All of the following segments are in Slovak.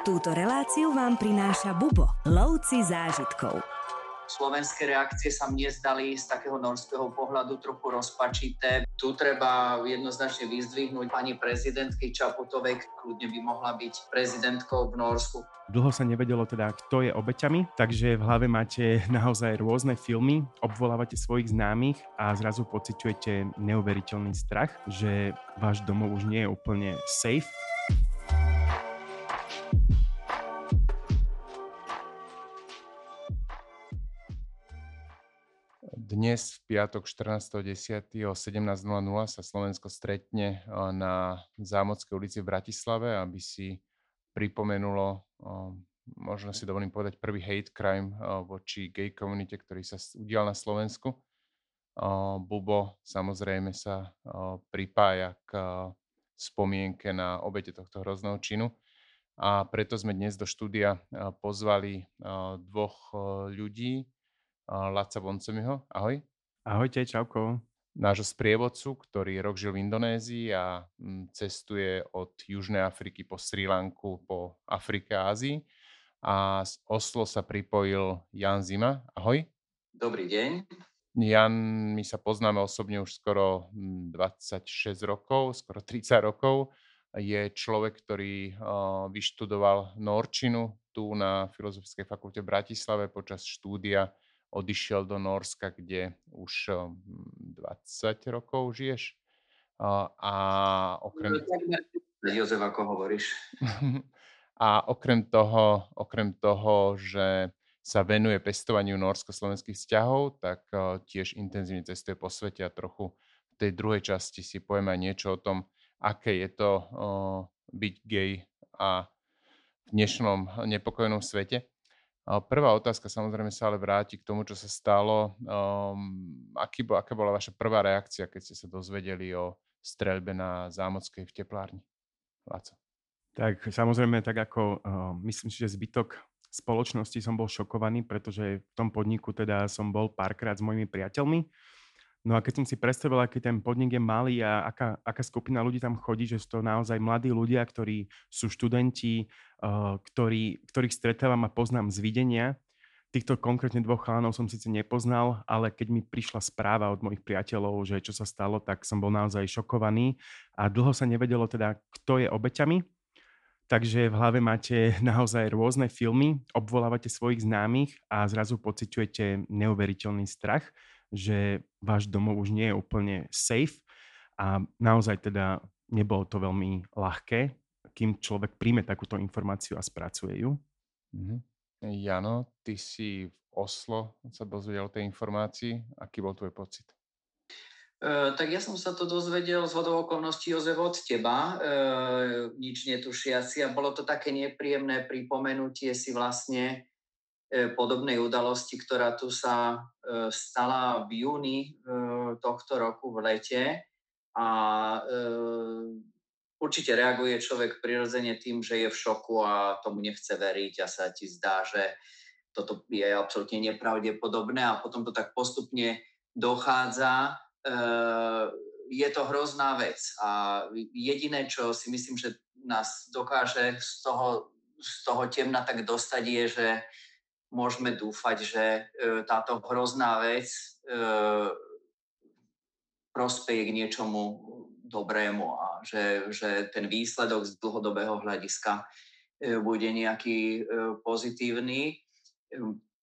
Túto reláciu vám prináša Bubo, lovci zážitkov. Slovenské reakcie sa mne zdali z takého norského pohľadu trochu rozpačité. Tu treba jednoznačne vyzdvihnúť pani prezidentky Čaputovej, kľudne by mohla byť prezidentkou v Norsku. Dlho sa nevedelo teda, kto je obeťami, takže v hlave máte naozaj rôzne filmy, obvolávate svojich známych a zrazu pociťujete neuveriteľný strach, že váš domov už nie je úplne safe. Dnes v piatok 14.10. o 17.00 sa Slovensko stretne na Zámodskej ulici v Bratislave, aby si pripomenulo, možno si dovolím povedať, prvý hate crime voči gay komunite, ktorý sa udial na Slovensku. Bubo samozrejme sa pripája k spomienke na obete tohto hrozného činu. A preto sme dnes do štúdia pozvali dvoch ľudí, Laca Voncemiho. Ahoj. Ahojte, čauko. Nášho sprievodcu, ktorý rok žil v Indonézii a mm, cestuje od Južnej Afriky po Sri Lanku, po Afrike a Ázii. A z Oslo sa pripojil Jan Zima. Ahoj. Dobrý deň. Jan, my sa poznáme osobne už skoro 26 mm, rokov, skoro 30 rokov. Je človek, ktorý vyštudoval Norčinu tu na Filozofickej fakulte v Bratislave počas štúdia odišiel do Norska, kde už 20 rokov žiješ. A okrem... Jozef, ako hovoríš. A okrem toho, okrem toho, že sa venuje pestovaniu norsko-slovenských vzťahov, tak tiež intenzívne cestuje po svete a trochu v tej druhej časti si povieme aj niečo o tom, aké je to byť gay a v dnešnom nepokojnom svete. Prvá otázka samozrejme sa ale vráti k tomu, čo sa stalo. Um, aký aká bola vaša prvá reakcia, keď ste sa dozvedeli o streľbe na Zámockej v teplárni? Laco. Tak samozrejme, tak ako uh, myslím že zbytok spoločnosti som bol šokovaný, pretože v tom podniku teda som bol párkrát s mojimi priateľmi No a keď som si predstavil, aký ten podnik je malý a aká, aká skupina ľudí tam chodí, že sú to naozaj mladí ľudia, ktorí sú študenti, uh, ktorí, ktorých stretávam a poznám z videnia. Týchto konkrétne dvoch chalanov som síce nepoznal, ale keď mi prišla správa od mojich priateľov, že čo sa stalo, tak som bol naozaj šokovaný a dlho sa nevedelo teda, kto je obeťami. Takže v hlave máte naozaj rôzne filmy, obvolávate svojich známych a zrazu pociťujete neuveriteľný strach že váš domov už nie je úplne safe a naozaj teda nebolo to veľmi ľahké, kým človek príjme takúto informáciu a spracuje ju. Mm-hmm. Jano, ty si v Oslo sa dozvedel o tej informácii. Aký bol tvoj pocit? Uh, tak ja som sa to dozvedel z hodou okolností Jozef od teba, uh, nič netušiaci a bolo to také nepríjemné pripomenutie si vlastne E, podobnej udalosti, ktorá tu sa e, stala v júni e, tohto roku v lete. A určite reaguje človek prirodzene tým, že je v šoku a tomu nechce veriť a sa ti zdá, že toto je absolútne nepravdepodobné a potom to tak postupne dochádza. Je to hrozná vec a jediné, čo si myslím, že nás dokáže z toho, z toho temna tak dostať, je, že môžeme dúfať, že e, táto hrozná vec e, prospeje k niečomu dobrému a že, že ten výsledok z dlhodobého hľadiska e, bude nejaký pozitívny.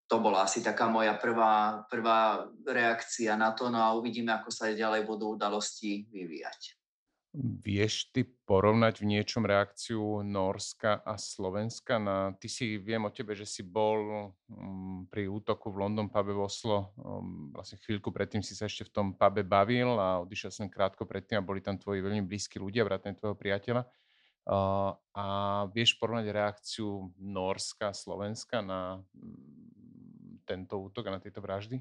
To bola asi taká moja prvá, prvá reakcia na to, no a uvidíme, ako sa ďalej budú udalosti vyvíjať. Vieš ty porovnať v niečom reakciu Norska a Slovenska? Na, ty si, viem o tebe, že si bol um, pri útoku v London pube v Oslo, um, vlastne chvíľku predtým si sa ešte v tom pube bavil a odišiel som krátko predtým a boli tam tvoji veľmi blízki ľudia, vrátane tvojho priateľa. Uh, a vieš porovnať reakciu Norska a Slovenska na um, tento útok a na tieto vraždy?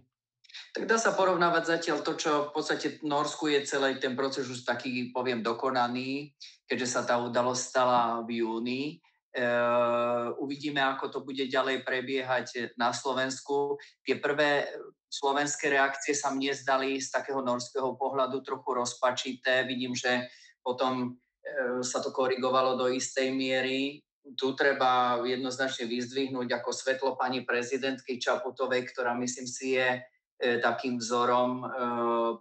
Tak dá sa porovnávať zatiaľ to, čo v podstate v Norsku je celý ten proces už taký, poviem, dokonaný, keďže sa tá udalosť stala v júni. E, uvidíme, ako to bude ďalej prebiehať na Slovensku. Tie prvé slovenské reakcie sa mne zdali z takého norského pohľadu trochu rozpačité. Vidím, že potom e, sa to korigovalo do istej miery. tu treba jednoznačne vyzdvihnúť ako svetlo pani prezidentky Čaputovej, ktorá myslím si je takým vzorom e,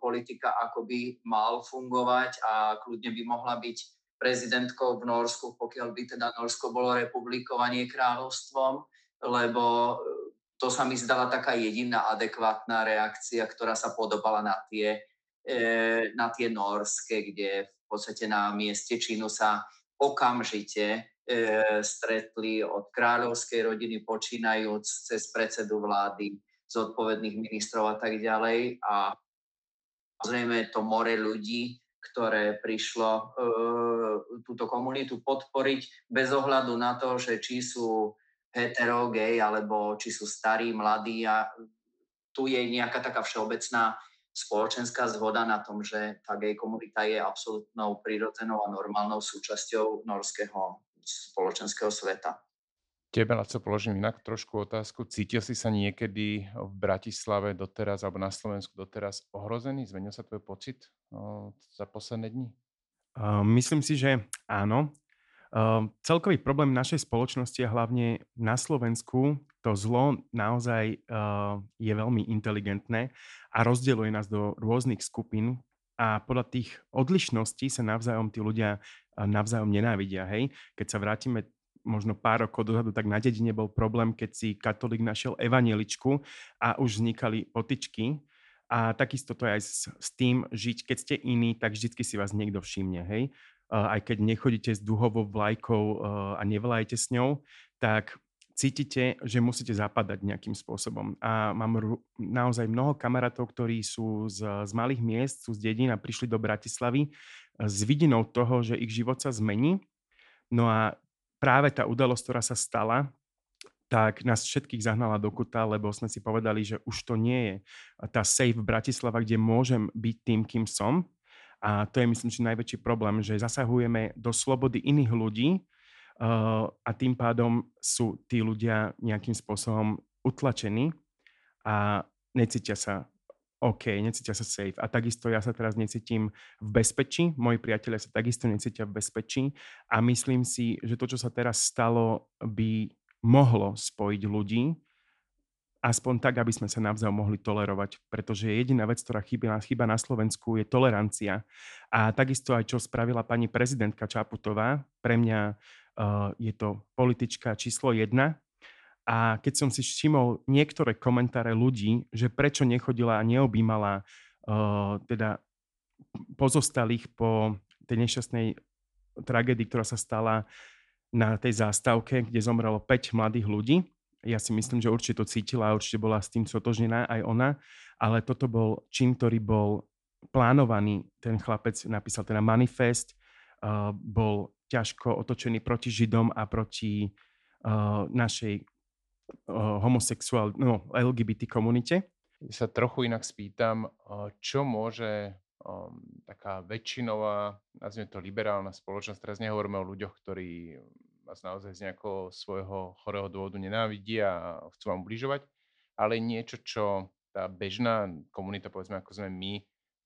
politika, ako by mal fungovať a kľudne by mohla byť prezidentkou v Norsku, pokiaľ by teda Norsko bolo republikovanie kráľovstvom, lebo e, to sa mi zdala taká jediná adekvátna reakcia, ktorá sa podobala na tie, e, na tie norské, kde v podstate na mieste činu sa okamžite e, stretli od kráľovskej rodiny počínajúc cez predsedu vlády, zodpovedných ministrov a tak ďalej. A zrejme to more ľudí, ktoré prišlo e, túto komunitu podporiť bez ohľadu na to, že či sú hetero, gay, alebo či sú starí, mladí a tu je nejaká taká všeobecná spoločenská zhoda na tom, že tá gay komunita je absolútnou prírodzenou a normálnou súčasťou norského spoločenského sveta. Tebe, Laco, položím inak trošku otázku. Cítil si sa niekedy v Bratislave doteraz alebo na Slovensku doteraz ohrozený? Zmenil sa tvoj pocit o, za posledné dni? Uh, myslím si, že áno. Uh, celkový problém našej spoločnosti a hlavne na Slovensku to zlo naozaj uh, je veľmi inteligentné a rozdeľuje nás do rôznych skupín a podľa tých odlišností sa navzájom tí ľudia navzájom nenávidia. Hej? Keď sa vrátime možno pár rokov dozadu, tak na dedine bol problém, keď si katolík našiel evanieličku a už vznikali potičky. A takisto to je aj s, s tým žiť, keď ste iní, tak vždycky si vás niekto všimne, hej. Aj keď nechodíte s duhovou vlajkou uh, a nevolajte s ňou, tak cítite, že musíte zapadať nejakým spôsobom. A mám ru- naozaj mnoho kamarátov, ktorí sú z, z malých miest, sú z dedín a prišli do Bratislavy uh, s vidinou toho, že ich život sa zmení. No a práve tá udalosť, ktorá sa stala, tak nás všetkých zahnala do kuta, lebo sme si povedali, že už to nie je tá safe Bratislava, kde môžem byť tým, kým som. A to je, myslím, že najväčší problém, že zasahujeme do slobody iných ľudí, Uh, a tým pádom sú tí ľudia nejakým spôsobom utlačení a necítia sa OK, necítia sa safe. A takisto ja sa teraz necítim v bezpečí, moji priatelia sa takisto necítia v bezpečí a myslím si, že to, čo sa teraz stalo, by mohlo spojiť ľudí, aspoň tak, aby sme sa navzájom mohli tolerovať, pretože jediná vec, ktorá chýba, chýba na Slovensku, je tolerancia. A takisto aj, čo spravila pani prezidentka Čaputová, pre mňa uh, je to politička číslo jedna. A keď som si všimol niektoré komentáre ľudí, že prečo nechodila a neobjímala uh, teda pozostalých po tej nešťastnej tragédii, ktorá sa stala na tej zástavke, kde zomrelo 5 mladých ľudí. Ja si myslím, že určite to cítila a určite bola s tým sotožnená aj ona, ale toto bol čin, ktorý bol plánovaný. Ten chlapec napísal teda manifest, uh, bol ťažko otočený proti Židom a proti uh, našej homosexuál, no, LGBT komunite. Ja sa trochu inak spýtam, čo môže um, taká väčšinová, nazvime to liberálna spoločnosť, teraz nehovoríme o ľuďoch, ktorí vás naozaj z nejakého svojho chorého dôvodu nenávidia a chcú vám ubližovať, ale niečo, čo tá bežná komunita, povedzme ako sme my,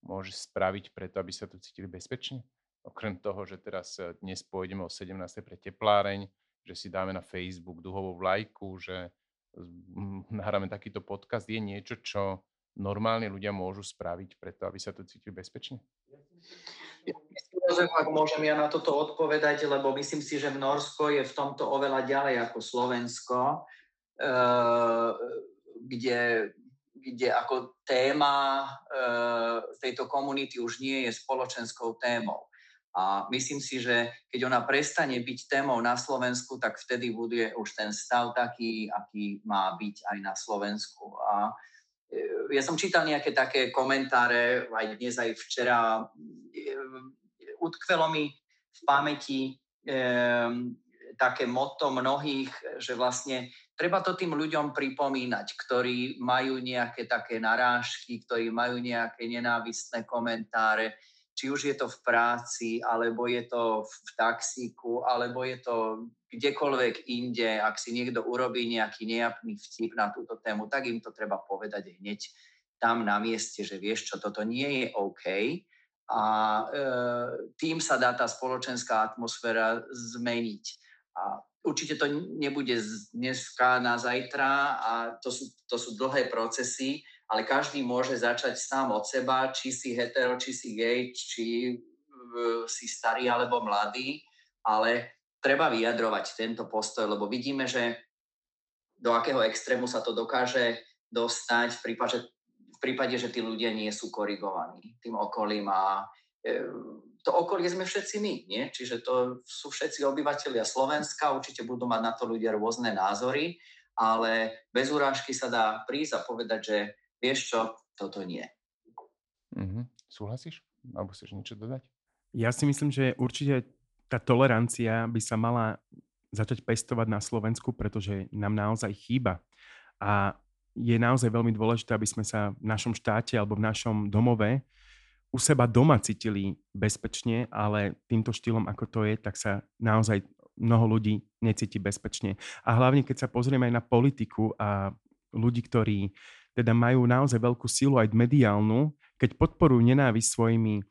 môže spraviť preto, aby sa tu cítili bezpečne? Okrem toho, že teraz e, dnes pôjdeme o 17. pre tepláreň, že si dáme na Facebook duhovú vlajku, že nahráme takýto podcast, je niečo, čo normálni ľudia môžu spraviť preto, aby sa tu cítili bezpečne? Ja, môžem ja na toto odpovedať, lebo myslím si, že Norsko je v tomto oveľa ďalej ako Slovensko, eh, kde kde ako téma e, tejto komunity už nie je spoločenskou témou. A myslím si, že keď ona prestane byť témou na Slovensku, tak vtedy bude už ten stav taký, aký má byť aj na Slovensku. A e, ja som čítal nejaké také komentáre, aj dnes, aj včera. E, utkvelo mi v pamäti e, také motto mnohých, že vlastne treba to tým ľuďom pripomínať, ktorí majú nejaké také narážky, ktorí majú nejaké nenávistné komentáre, či už je to v práci, alebo je to v taxíku, alebo je to kdekoľvek inde, ak si niekto urobí nejaký nejapný vtip na túto tému, tak im to treba povedať hneď tam na mieste, že vieš čo, toto nie je OK. A e, tým sa dá tá spoločenská atmosféra zmeniť. A určite to nebude z dneska na zajtra a to sú, to sú dlhé procesy, ale každý môže začať sám od seba, či si hetero, či si gay, či si starý alebo mladý, ale treba vyjadrovať tento postoj, lebo vidíme, že do akého extrému sa to dokáže dostať v prípade, v prípade že tí ľudia nie sú korigovaní tým okolím a e, to okolie sme všetci my, nie? Čiže to sú všetci obyvateľia Slovenska, určite budú mať na to ľudia rôzne názory, ale bez urážky sa dá prísť a povedať, že vieš čo, toto nie. Mm-hmm. Súhlasíš? Alebo chceš niečo dodať? Ja si myslím, že určite tá tolerancia by sa mala začať pestovať na Slovensku, pretože nám naozaj chýba. A je naozaj veľmi dôležité, aby sme sa v našom štáte alebo v našom domove u seba doma cítili bezpečne, ale týmto štýlom, ako to je, tak sa naozaj mnoho ľudí necíti bezpečne. A hlavne, keď sa pozrieme aj na politiku a ľudí, ktorí teda majú naozaj veľkú silu aj mediálnu, keď podporujú nenávisť svojimi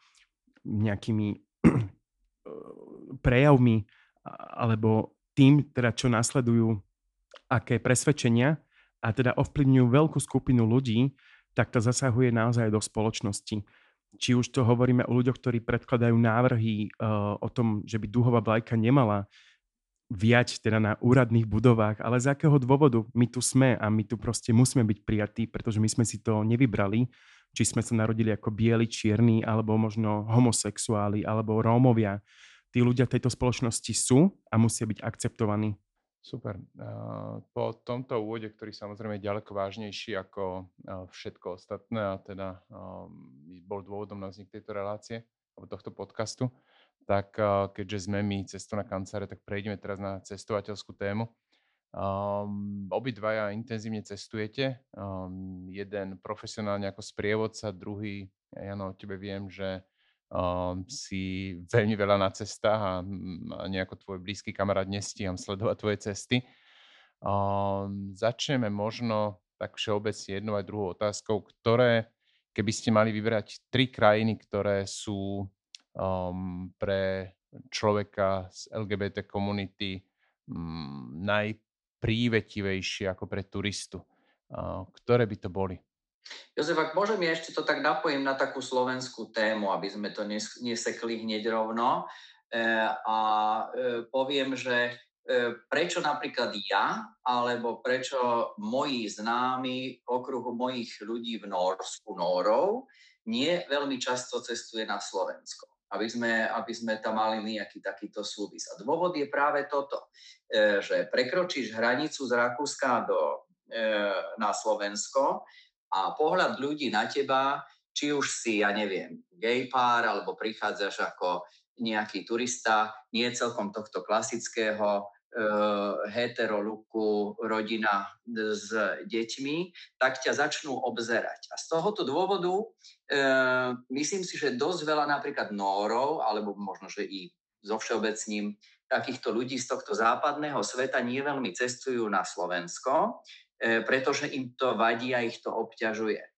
nejakými prejavmi alebo tým, teda čo nasledujú, aké presvedčenia a teda ovplyvňujú veľkú skupinu ľudí, tak to zasahuje naozaj do spoločnosti. Či už to hovoríme o ľuďoch, ktorí predkladajú návrhy uh, o tom, že by duhová vlajka nemala viať teda na úradných budovách, ale z akého dôvodu my tu sme a my tu proste musíme byť prijatí, pretože my sme si to nevybrali, či sme sa narodili ako bieli, čierni, alebo možno homosexuáli, alebo Rómovia tí ľudia tejto spoločnosti sú a musia byť akceptovaní. Super. Po tomto úvode, ktorý samozrejme je ďaleko vážnejší ako všetko ostatné a teda bol dôvodom na vznik tejto relácie alebo tohto podcastu, tak keďže sme my na kanceláre, tak prejdeme teraz na cestovateľskú tému. Um, obidvaja intenzívne cestujete. Um, jeden profesionálne ako sprievodca, druhý, ja no, o tebe viem, že um, si veľmi veľa na cestách a, a nejako tvoj blízky kamarát nestíham sledovať tvoje cesty. Um, začneme možno tak všeobecne jednou aj druhou otázkou, ktoré, keby ste mali vybrať tri krajiny, ktoré sú um, pre človeka z LGBT komunity um, najprívetivejšie ako pre turistu, uh, ktoré by to boli? Jozef, ak môžem, ja ešte to tak napojím na takú slovenskú tému, aby sme to nesekli hneď rovno. E, a e, poviem, že e, prečo napríklad ja, alebo prečo moji známi, okruhu mojich ľudí v Norsku, Nórov, nie veľmi často cestuje na Slovensko. Aby sme, aby sme tam mali nejaký takýto súvis. A dôvod je práve toto, že prekročíš hranicu z Rakúska do, na Slovensko a pohľad ľudí na teba, či už si, ja neviem, gay pár, alebo prichádzaš ako nejaký turista, nie celkom tohto klasického heteroluku rodina s deťmi, tak ťa začnú obzerať. A z tohoto dôvodu uh, myslím si, že dosť veľa napríklad Nórov, alebo možno, že i so všeobecním takýchto ľudí z tohto západného sveta nie veľmi cestujú na Slovensko, E, pretože im to vadí a ich to obťažuje. E,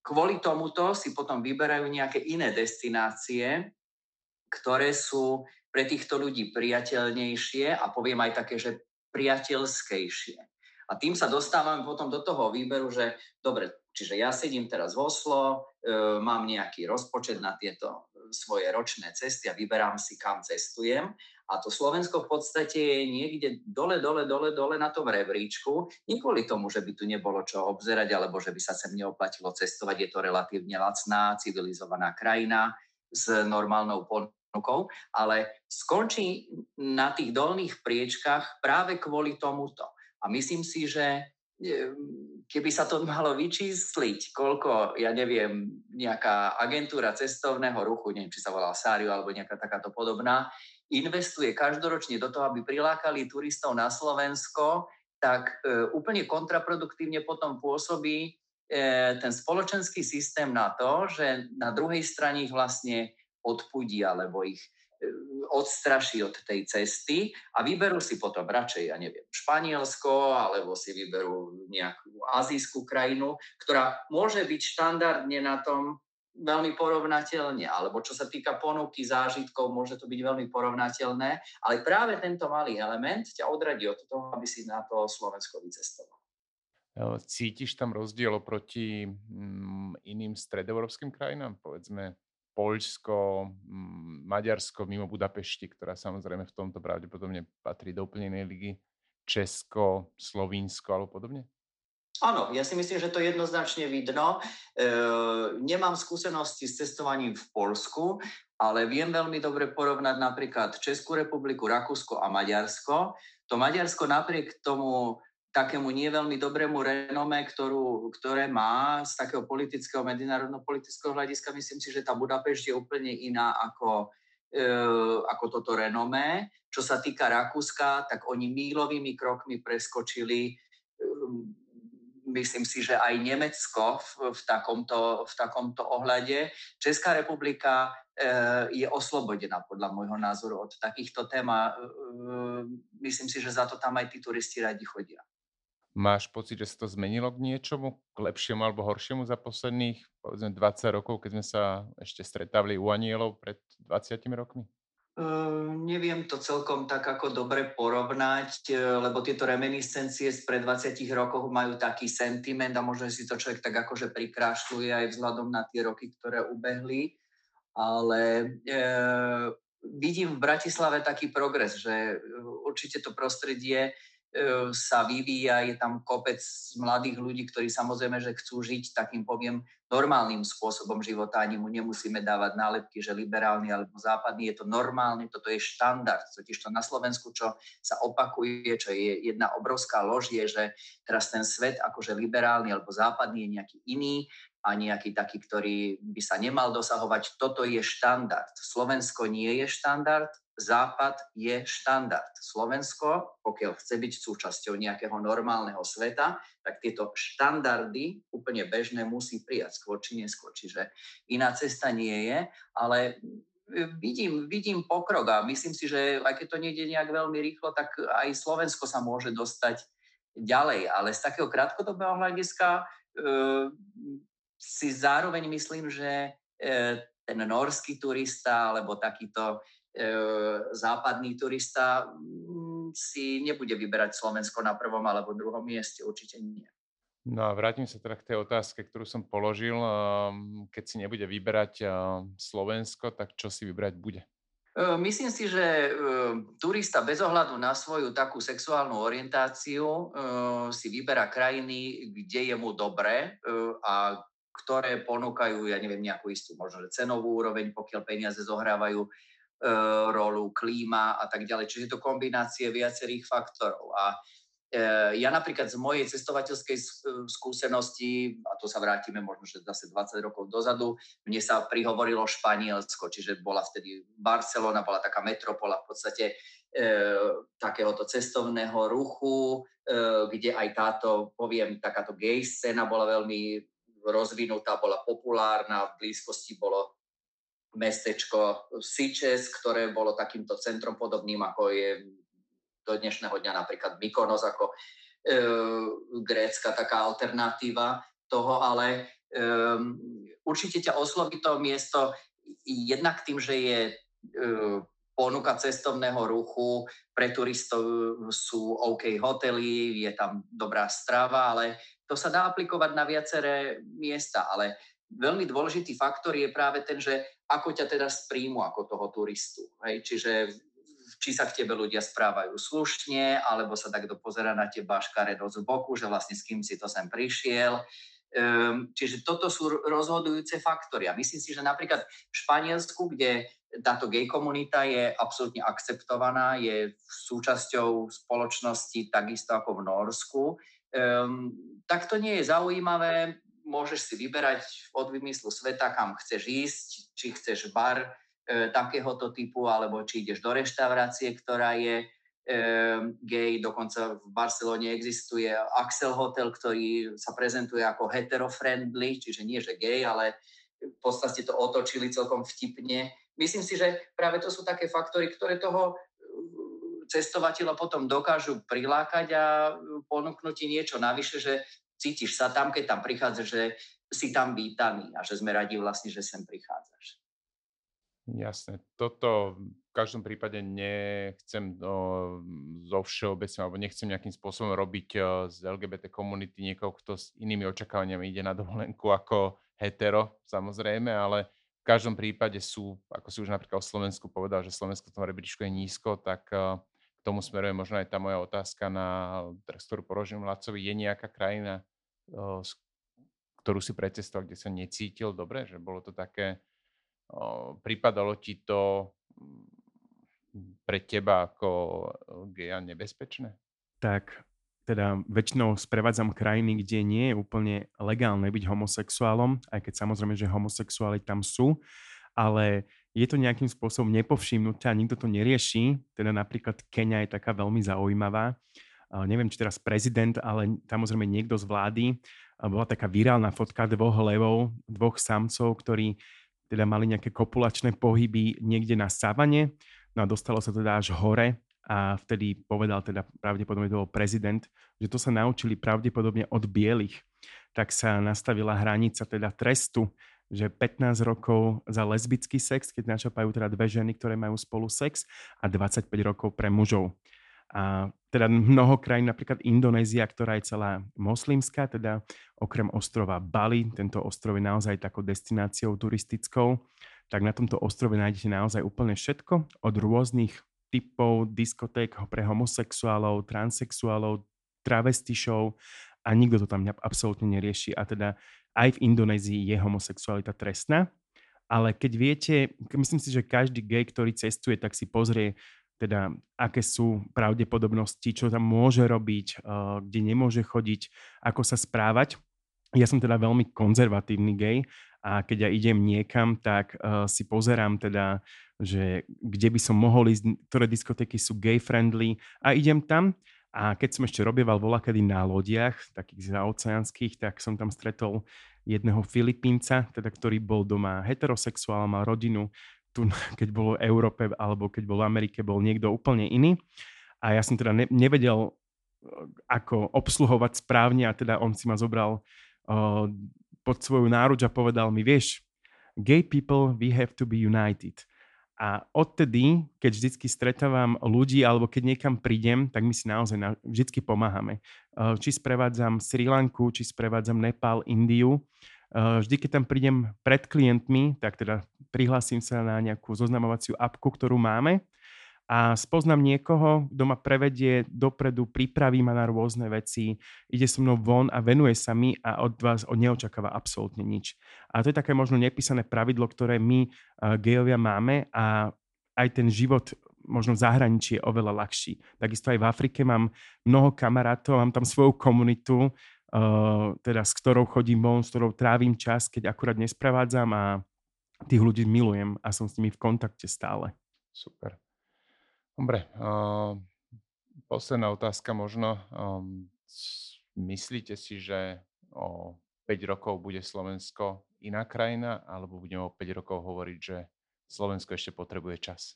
kvôli tomuto si potom vyberajú nejaké iné destinácie, ktoré sú pre týchto ľudí priateľnejšie a poviem aj také, že priateľskejšie. A tým sa dostávame potom do toho výberu, že dobre, čiže ja sedím teraz v Oslo, e, mám nejaký rozpočet na tieto svoje ročné cesty a vyberám si, kam cestujem a to Slovensko v podstate je niekde dole, dole, dole, dole na tom rebríčku. Nie kvôli tomu, že by tu nebolo čo obzerať, alebo že by sa sem neoplatilo cestovať. Je to relatívne lacná, civilizovaná krajina s normálnou ponukou, ale skončí na tých dolných priečkách práve kvôli tomuto. A myslím si, že keby sa to malo vyčísliť, koľko, ja neviem, nejaká agentúra cestovného ruchu, neviem, či sa volá Sáriu alebo nejaká takáto podobná, investuje každoročne do toho, aby prilákali turistov na Slovensko, tak e, úplne kontraproduktívne potom pôsobí e, ten spoločenský systém na to, že na druhej strane ich vlastne odpudí alebo ich e, odstraší od tej cesty a vyberú si potom radšej, ja neviem, Španielsko alebo si vyberú nejakú azijskú krajinu, ktorá môže byť štandardne na tom veľmi porovnateľne, alebo čo sa týka ponuky zážitkov, môže to byť veľmi porovnateľné, ale práve tento malý element ťa odradí od toho, aby si na to Slovensko vycestoval. Cítiš tam rozdiel oproti mm, iným stredoeurópskym krajinám, povedzme Poľsko, mm, Maďarsko mimo Budapešti, ktorá samozrejme v tomto pravdepodobne patrí do úplne ligy, Česko, Slovínsko alebo podobne? Áno, ja si myslím, že to jednoznačne vidno. E, nemám skúsenosti s cestovaním v Polsku, ale viem veľmi dobre porovnať napríklad Českú republiku, Rakúsko a Maďarsko. To Maďarsko napriek tomu takému nie veľmi dobrému renome, ktorú, ktoré má z takého politického, medzinárodno-politického hľadiska, myslím si, že tá Budapešť je úplne iná ako, e, ako toto renome. Čo sa týka Rakúska, tak oni mílovými krokmi preskočili e, myslím si, že aj Nemecko v, v, takomto, v takomto ohľade. Česká republika e, je oslobodená podľa môjho názoru od takýchto tém a e, myslím si, že za to tam aj tí turisti radi chodia. Máš pocit, že sa to zmenilo k niečomu, k lepšiemu alebo horšiemu za posledných povedzme 20 rokov, keď sme sa ešte stretávali u anielov pred 20 rokmi? Neviem to celkom tak ako dobre porovnať, uh, lebo tieto reminiscencie z pred 20 rokov majú taký sentiment a možno si to človek tak akože prikrášľuje aj vzhľadom na tie roky, ktoré ubehli. Ale uh, vidím v Bratislave taký progres, že určite to prostredie E, sa vyvíja, je tam kopec mladých ľudí, ktorí samozrejme, že chcú žiť takým, poviem, normálnym spôsobom života, ani mu nemusíme dávať nálepky, že liberálny alebo západný, je to normálne, toto je štandard. Totiž to na Slovensku, čo sa opakuje, čo je jedna obrovská lož, je, že teraz ten svet akože liberálny alebo západný je nejaký iný a nejaký taký, ktorý by sa nemal dosahovať. Toto je štandard. Slovensko nie je štandard, Západ je štandard. Slovensko, pokiaľ chce byť súčasťou nejakého normálneho sveta, tak tieto štandardy úplne bežné musí prijať skôr či neskôr. Čiže iná cesta nie je, ale vidím, vidím pokrok a myslím si, že aj keď to nejde nejak veľmi rýchlo, tak aj Slovensko sa môže dostať ďalej. Ale z takého krátkodobého hľadiska e, si zároveň myslím, že e, ten norský turista alebo takýto E, západný turista mm, si nebude vyberať Slovensko na prvom alebo druhom mieste, určite nie. No a vrátim sa teda k tej otázke, ktorú som položil. Ehm, keď si nebude vyberať ehm, Slovensko, tak čo si vybrať bude? E, myslím si, že turista bez ohľadu na svoju takú sexuálnu orientáciu si vyberá krajiny, kde je mu dobre a ktoré ponúkajú, ja neviem, nejakú istú možno cenovú úroveň, pokiaľ peniaze zohrávajú E, rolu, klíma a tak ďalej. Čiže je to kombinácie viacerých faktorov. A e, ja napríklad z mojej cestovateľskej skúsenosti, a to sa vrátime možno že zase 20 rokov dozadu, mne sa prihovorilo Španielsko, čiže bola vtedy Barcelona, bola taká metropola v podstate e, takéhoto cestovného ruchu, e, kde aj táto, poviem, takáto gay scéna bola veľmi rozvinutá, bola populárna, v blízkosti bolo mestečko Sičes, ktoré bolo takýmto centrom podobným, ako je do dnešného dňa napríklad Mykonos ako e, grécka taká alternatíva toho, ale e, určite ťa osloví to miesto jednak tým, že je e, ponuka cestovného ruchu, pre turistov sú OK hotely, je tam dobrá strava, ale to sa dá aplikovať na viaceré miesta, ale veľmi dôležitý faktor je práve ten, že ako ťa teda spríjmu ako toho turistu. Hej? Čiže či sa k tebe ľudia správajú slušne, alebo sa takto pozera na teba škaredo z boku, že vlastne s kým si to sem prišiel. Um, čiže toto sú rozhodujúce faktory. A myslím si, že napríklad v Španielsku, kde táto gay komunita je absolútne akceptovaná, je súčasťou spoločnosti takisto ako v Norsku, um, tak to nie je zaujímavé môžeš si vyberať od vymyslu sveta, kam chceš ísť, či chceš bar e, takéhoto typu, alebo či ideš do reštaurácie, ktorá je gay. Dokonca v Barcelone existuje Axel Hotel, ktorý sa prezentuje ako hetero-friendly, čiže nie že gay, ale v podstate to otočili celkom vtipne. Myslím si, že práve to sú také faktory, ktoré toho e, cestovateľa potom dokážu prilákať a ponúknuť ti niečo navyše, že cítiš sa tam, keď tam prichádzaš, že si tam vítaný a že sme radi vlastne, že sem prichádzaš. Jasné. Toto každom prípade nechcem do, zo všeobecne, alebo nechcem nejakým spôsobom robiť z LGBT komunity niekoho, kto s inými očakávaniami ide na dovolenku ako hetero, samozrejme, ale v každom prípade sú, ako si už napríklad o Slovensku povedal, že Slovensko v tom rebríčku je nízko, tak k tomu smeruje možno aj tá moja otázka, na, ktorú položím Lacovi. Je nejaká krajina, ktorú si precestoval, kde sa necítil dobre, že bolo to také Pripadalo ti to pre teba ako geja nebezpečné? Tak, teda väčšinou sprevádzam krajiny, kde nie je úplne legálne byť homosexuálom, aj keď samozrejme, že homosexuáli tam sú, ale je to nejakým spôsobom nepovšimnuté a nikto to nerieši. Teda napríklad Kenia je taká veľmi zaujímavá. Neviem, či teraz prezident, ale samozrejme niekto z vlády. Bola taká virálna fotka dvoch levov, dvoch samcov, ktorí teda mali nejaké kopulačné pohyby niekde na savane, no a dostalo sa teda až hore a vtedy povedal teda pravdepodobne to bol prezident, že to sa naučili pravdepodobne od bielých. Tak sa nastavila hranica teda trestu, že 15 rokov za lesbický sex, keď načapajú teda dve ženy, ktoré majú spolu sex a 25 rokov pre mužov. A teda mnoho krajín, napríklad Indonézia, ktorá je celá moslimská, teda okrem ostrova Bali, tento ostrov je naozaj takou destináciou turistickou, tak na tomto ostrove nájdete naozaj úplne všetko, od rôznych typov diskoték pre homosexuálov, transexuálov, travestišov a nikto to tam absolútne nerieši. A teda aj v Indonézii je homosexualita trestná, ale keď viete, myslím si, že každý gay, ktorý cestuje, tak si pozrie teda aké sú pravdepodobnosti, čo tam môže robiť, uh, kde nemôže chodiť, ako sa správať. Ja som teda veľmi konzervatívny gej a keď ja idem niekam, tak uh, si pozerám teda, že kde by som mohol ísť, ktoré diskotéky sú gay-friendly a idem tam. A keď som ešte robieval volakedy na lodiach, takých zaoceánskych, tak som tam stretol jedného Filipínca, teda, ktorý bol doma heterosexuál, mal rodinu, tu, keď bolo v Európe alebo keď bol v Amerike, bol niekto úplne iný. A ja som teda ne, nevedel, ako obsluhovať správne a teda on si ma zobral uh, pod svoju náruč a povedal mi, vieš, gay people, we have to be united. A odtedy, keď vždy stretávam ľudí alebo keď niekam prídem, tak my si naozaj na, vždy pomáhame. Či sprevádzam Sri Lanku, či sprevádzam Nepal, Indiu, vždy, keď tam prídem pred klientmi, tak teda prihlásim sa na nejakú zoznamovaciu apku, ktorú máme a spoznám niekoho, kto ma prevedie dopredu, pripraví ma na rôzne veci, ide so mnou von a venuje sa mi a od vás od neočakáva absolútne nič. A to je také možno nepísané pravidlo, ktoré my uh, gejovia máme a aj ten život možno v zahraničí je oveľa ľahší. Takisto aj v Afrike mám mnoho kamarátov, mám tam svoju komunitu, uh, teda s ktorou chodím von, s ktorou trávim čas, keď akurát nesprevádzam a tých ľudí milujem a som s nimi v kontakte stále. Super. Dobre, uh, posledná otázka možno. Um, myslíte si, že o 5 rokov bude Slovensko iná krajina, alebo budeme o 5 rokov hovoriť, že Slovensko ešte potrebuje čas?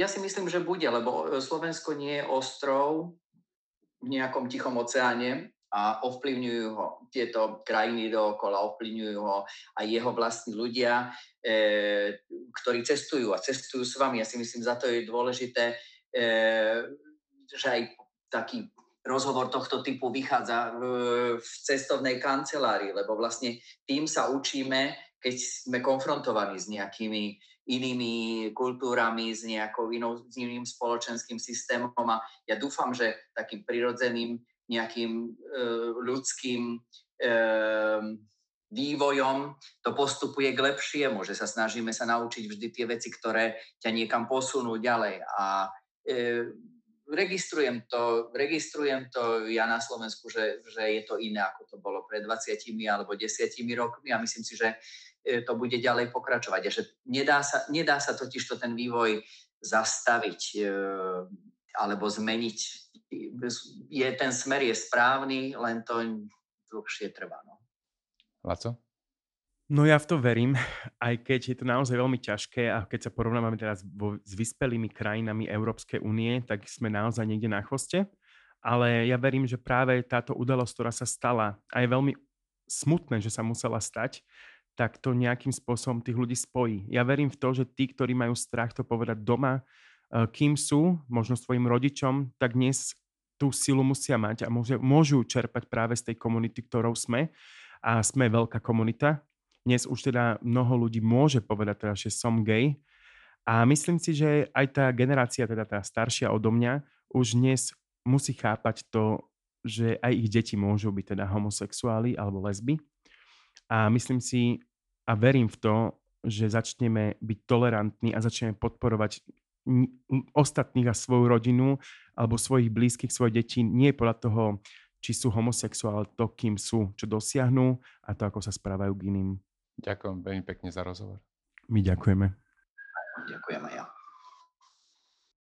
Ja si myslím, že bude, lebo e, Slovensko nie je ostrov v nejakom tichom oceáne, a ovplyvňujú ho tieto krajiny dookola, ovplyvňujú ho aj jeho vlastní ľudia, e, ktorí cestujú a cestujú s vami. Ja si myslím, za to je dôležité, e, že aj taký rozhovor tohto typu vychádza v, v cestovnej kancelárii, lebo vlastne tým sa učíme, keď sme konfrontovaní s nejakými inými kultúrami, s, nejakou inou, s iným spoločenským systémom a ja dúfam, že takým prirodzeným nejakým e, ľudským e, vývojom to postupuje k lepšiemu, že sa snažíme sa naučiť vždy tie veci, ktoré ťa niekam posunú ďalej. A e, registrujem to, registrujem to ja na Slovensku, že, že je to iné, ako to bolo pred 20 alebo 10 rokmi a myslím si, že e, to bude ďalej pokračovať. A že nedá sa, nedá sa totiž to ten vývoj zastaviť e, alebo zmeniť je, ten smer je správny, len to dlhšie trvá. No. Laco? No ja v to verím, aj keď je to naozaj veľmi ťažké a keď sa porovnávame teraz s vyspelými krajinami Európskej únie, tak sme naozaj niekde na chvoste. ale ja verím, že práve táto udalosť, ktorá sa stala a je veľmi smutné, že sa musela stať, tak to nejakým spôsobom tých ľudí spojí. Ja verím v to, že tí, ktorí majú strach to povedať doma, kým sú, možno svojim rodičom, tak dnes tú silu musia mať a môže, môžu čerpať práve z tej komunity, ktorou sme. A sme veľká komunita. Dnes už teda mnoho ľudí môže povedať teda, že som gay. A myslím si, že aj tá generácia, teda tá staršia odo mňa, už dnes musí chápať to, že aj ich deti môžu byť teda homosexuáli alebo lesby. A myslím si, a verím v to, že začneme byť tolerantní a začneme podporovať ostatných a svoju rodinu alebo svojich blízkych, svoje deti nie podľa toho, či sú homosexuáli, to, kým sú, čo dosiahnu a to, ako sa správajú k iným. Ďakujem veľmi pekne za rozhovor. My ďakujeme. Ďakujem aj ja.